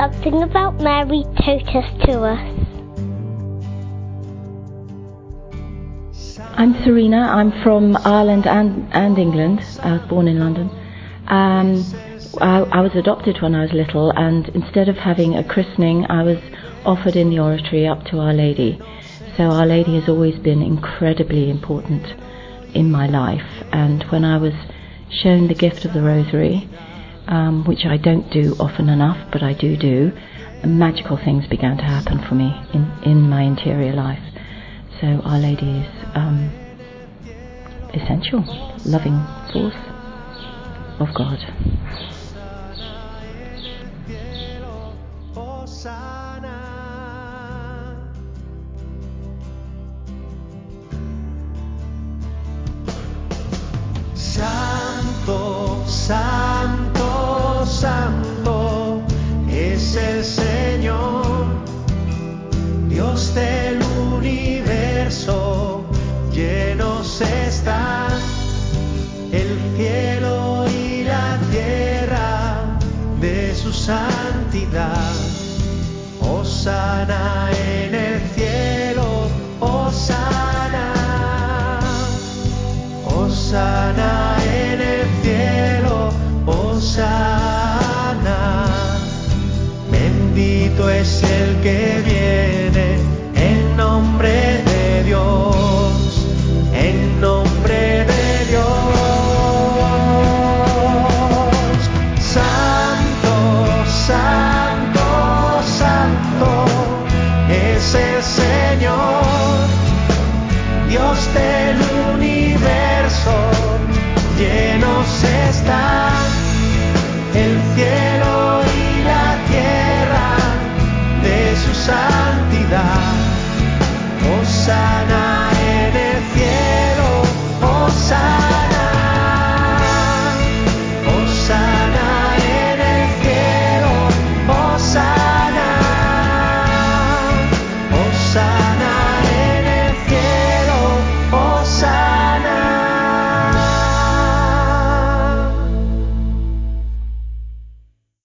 Something about Mary Totus2us. I'm Serena. I'm from Ireland and, and England. I was born in London. Um, I, I was adopted when I was little, and instead of having a christening, I was offered in the oratory up to Our Lady. So Our Lady has always been incredibly important in my life. And when I was shown the gift of the Rosary, um, which I don't do often enough, but I do do, magical things began to happen for me in, in my interior life. So Our Lady is um, essential, loving force of God. el cielo y la tierra de su santidad. Osana.